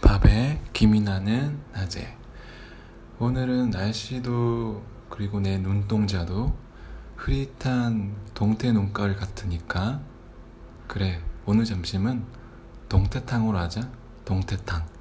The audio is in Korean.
밥에 김이 나는 낮에. 오늘은 날씨도 그리고 내 눈동자도 흐릿한 동태 눈깔 같으니까. 그래 오늘 점심은 동태탕으로 하자. 동태탕.